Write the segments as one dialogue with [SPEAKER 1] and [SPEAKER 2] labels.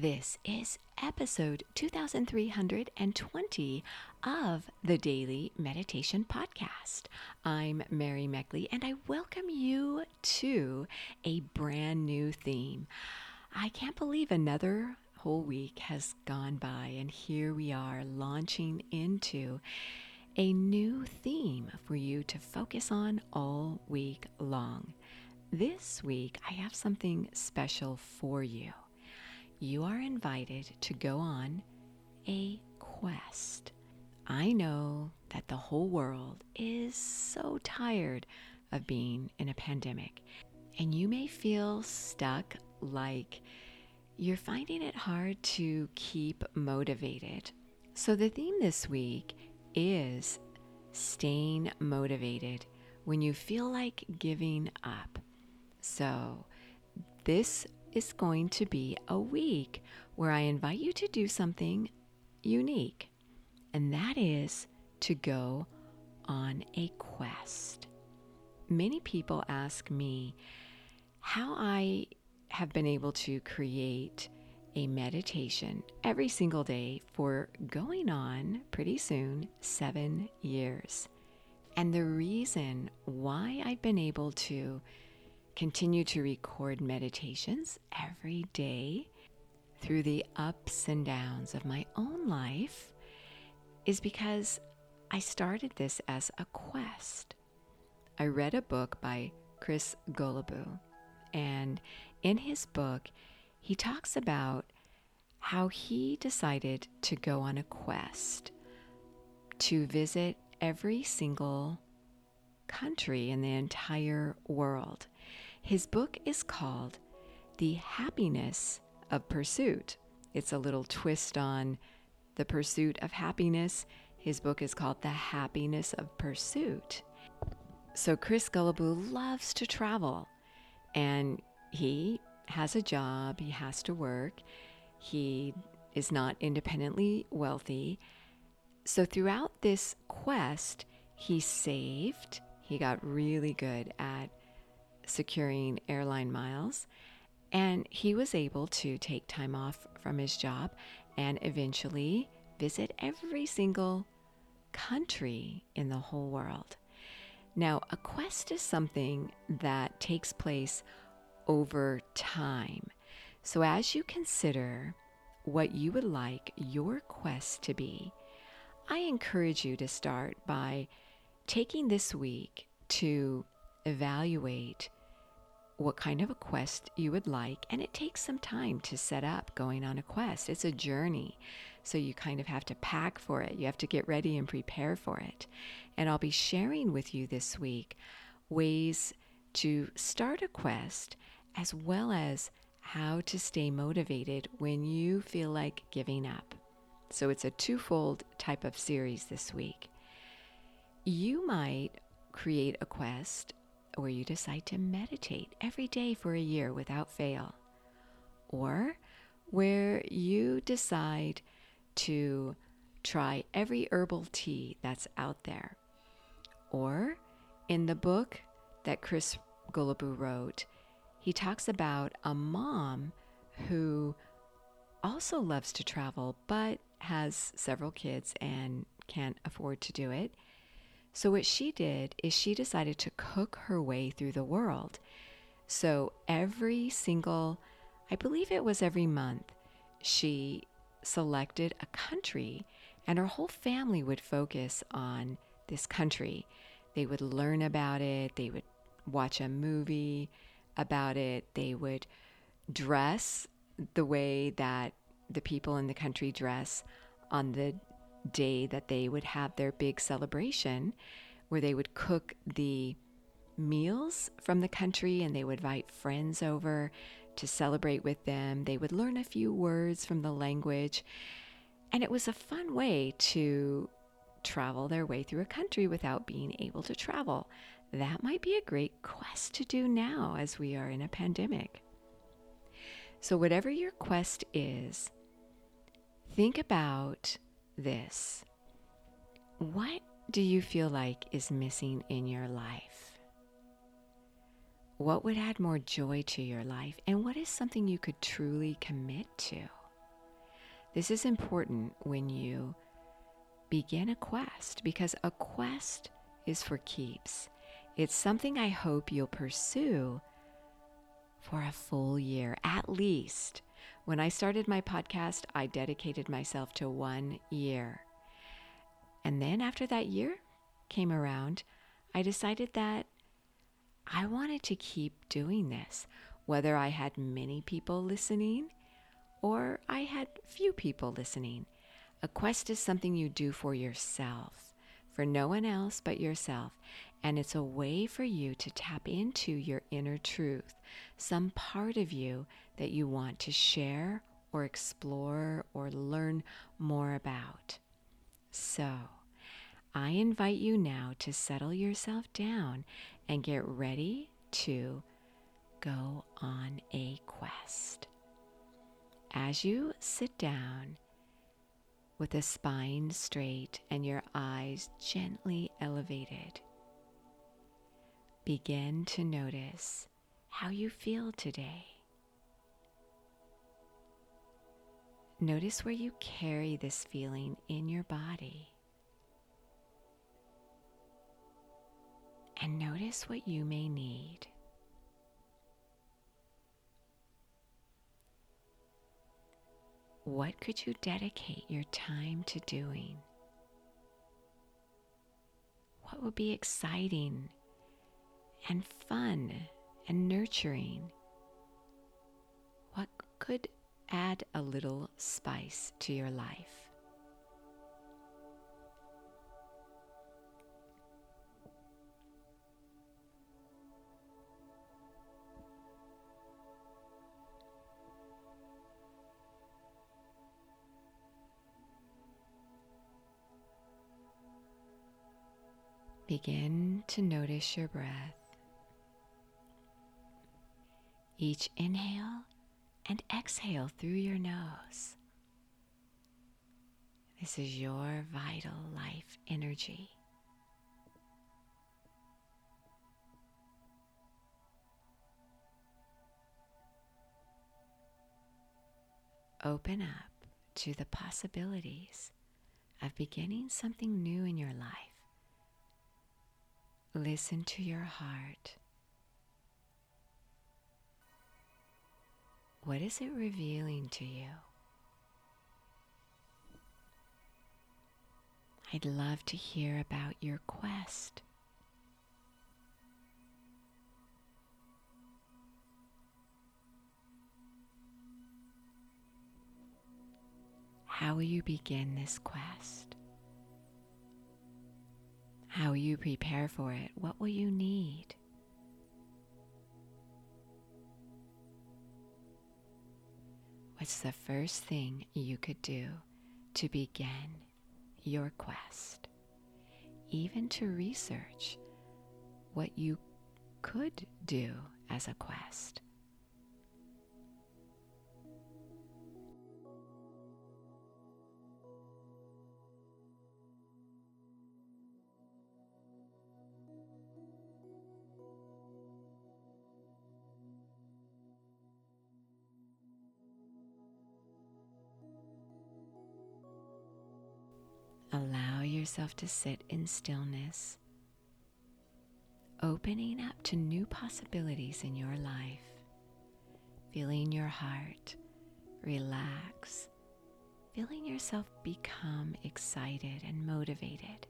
[SPEAKER 1] This is episode 2320 of the Daily Meditation Podcast. I'm Mary Meckley and I welcome you to a brand new theme. I can't believe another whole week has gone by, and here we are launching into a new theme for you to focus on all week long. This week, I have something special for you you are invited to go on a quest. I know that the whole world is so tired of being in a pandemic, and you may feel stuck like you're finding it hard to keep motivated. So, the theme this week is staying motivated when you feel like giving up. So, this is going to be a week where I invite you to do something unique, and that is to go on a quest. Many people ask me how I have been able to create a meditation every single day for going on pretty soon seven years. And the reason why I've been able to continue to record meditations every day through the ups and downs of my own life is because I started this as a quest. I read a book by Chris Guillebeau, and in his book, he talks about how he decided to go on a quest to visit every single country in the entire world. His book is called The Happiness of Pursuit. It's a little twist on the pursuit of happiness. His book is called The Happiness of Pursuit. So, Chris Guillebeau loves to travel and he has a job, he has to work, he is not independently wealthy. So, throughout this quest, he saved, he got really good at securing airline miles. And he was able to take time off from his job and eventually visit every single country in the whole world. Now, a quest is something that takes place over time. So, as you consider what you would like your quest to be, I encourage you to start by taking this week to evaluate what kind of a quest you would like. And it takes some time to set up going on a quest. It's a journey. So you kind of have to pack for it. You have to get ready and prepare for it. And I'll be sharing with you this week ways to start a quest as well as how to stay motivated when you feel like giving up. So it's a twofold type of series this week. You might create a quest where you decide to meditate every day for a year without fail, or where you decide to try every herbal tea that's out there, or in the book that Chris Guillebeau wrote, he talks about a mom who also loves to travel but has several kids and can't afford to do it. So, what she did is she decided to cook her way through the world. So, every single, I believe it was every month, she selected a country and her whole family would focus on this country. They would learn about it, they would watch a movie about it, they would dress the way that the people in the country dress on the day that they would have their big celebration where they would cook the meals from the country and they would invite friends over to celebrate with them. They would learn a few words from the language. And it was a fun way to travel their way through a country without being able to travel. That might be a great quest to do now as we are in a pandemic. So, whatever your quest is, think about this What do you feel like is missing in your life? What would add more joy to your life? And what is something you could truly commit to? This is important when you begin a quest because a quest is for keeps. It's something I hope you'll pursue for a full year at least. When I started my podcast, I dedicated myself to one year. And then after that year came around, I decided that I wanted to keep doing this, whether I had many people listening or I had few people listening. A quest is something you do for yourself, for no one else but yourself. And it's a way for you to tap into your inner truth, some part of you that you want to share or explore or learn more about. So, I invite you now to settle yourself down and get ready to go on a quest. As you sit down with the spine straight and your eyes gently elevated, begin to notice how you feel today. Notice where you carry this feeling in your body. And notice what you may need. What could you dedicate your time to doing? What would be exciting and fun and nurturing? What could add a little spice to your life? Begin to notice your breath. Each inhale and exhale through your nose. This is your vital life energy. Open up to the possibilities of beginning something new in your life. Listen to your heart. What is it revealing to you? I'd love to hear about your quest. How will you begin this quest? How will you prepare for it? What will you need? What's the first thing you could do to begin your quest? Even to research what you could do as a quest. Allow yourself to sit in stillness, opening up to new possibilities in your life, feeling your heart relax, feeling yourself become excited and motivated.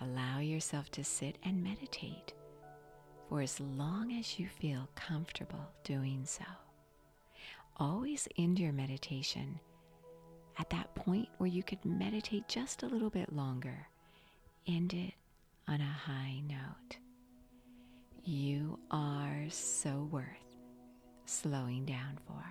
[SPEAKER 1] Allow yourself to sit and meditate for as long as you feel comfortable doing so. Always end your meditation at that point where you could meditate just a little bit longer, end it on a high note. You are so worth slowing down for.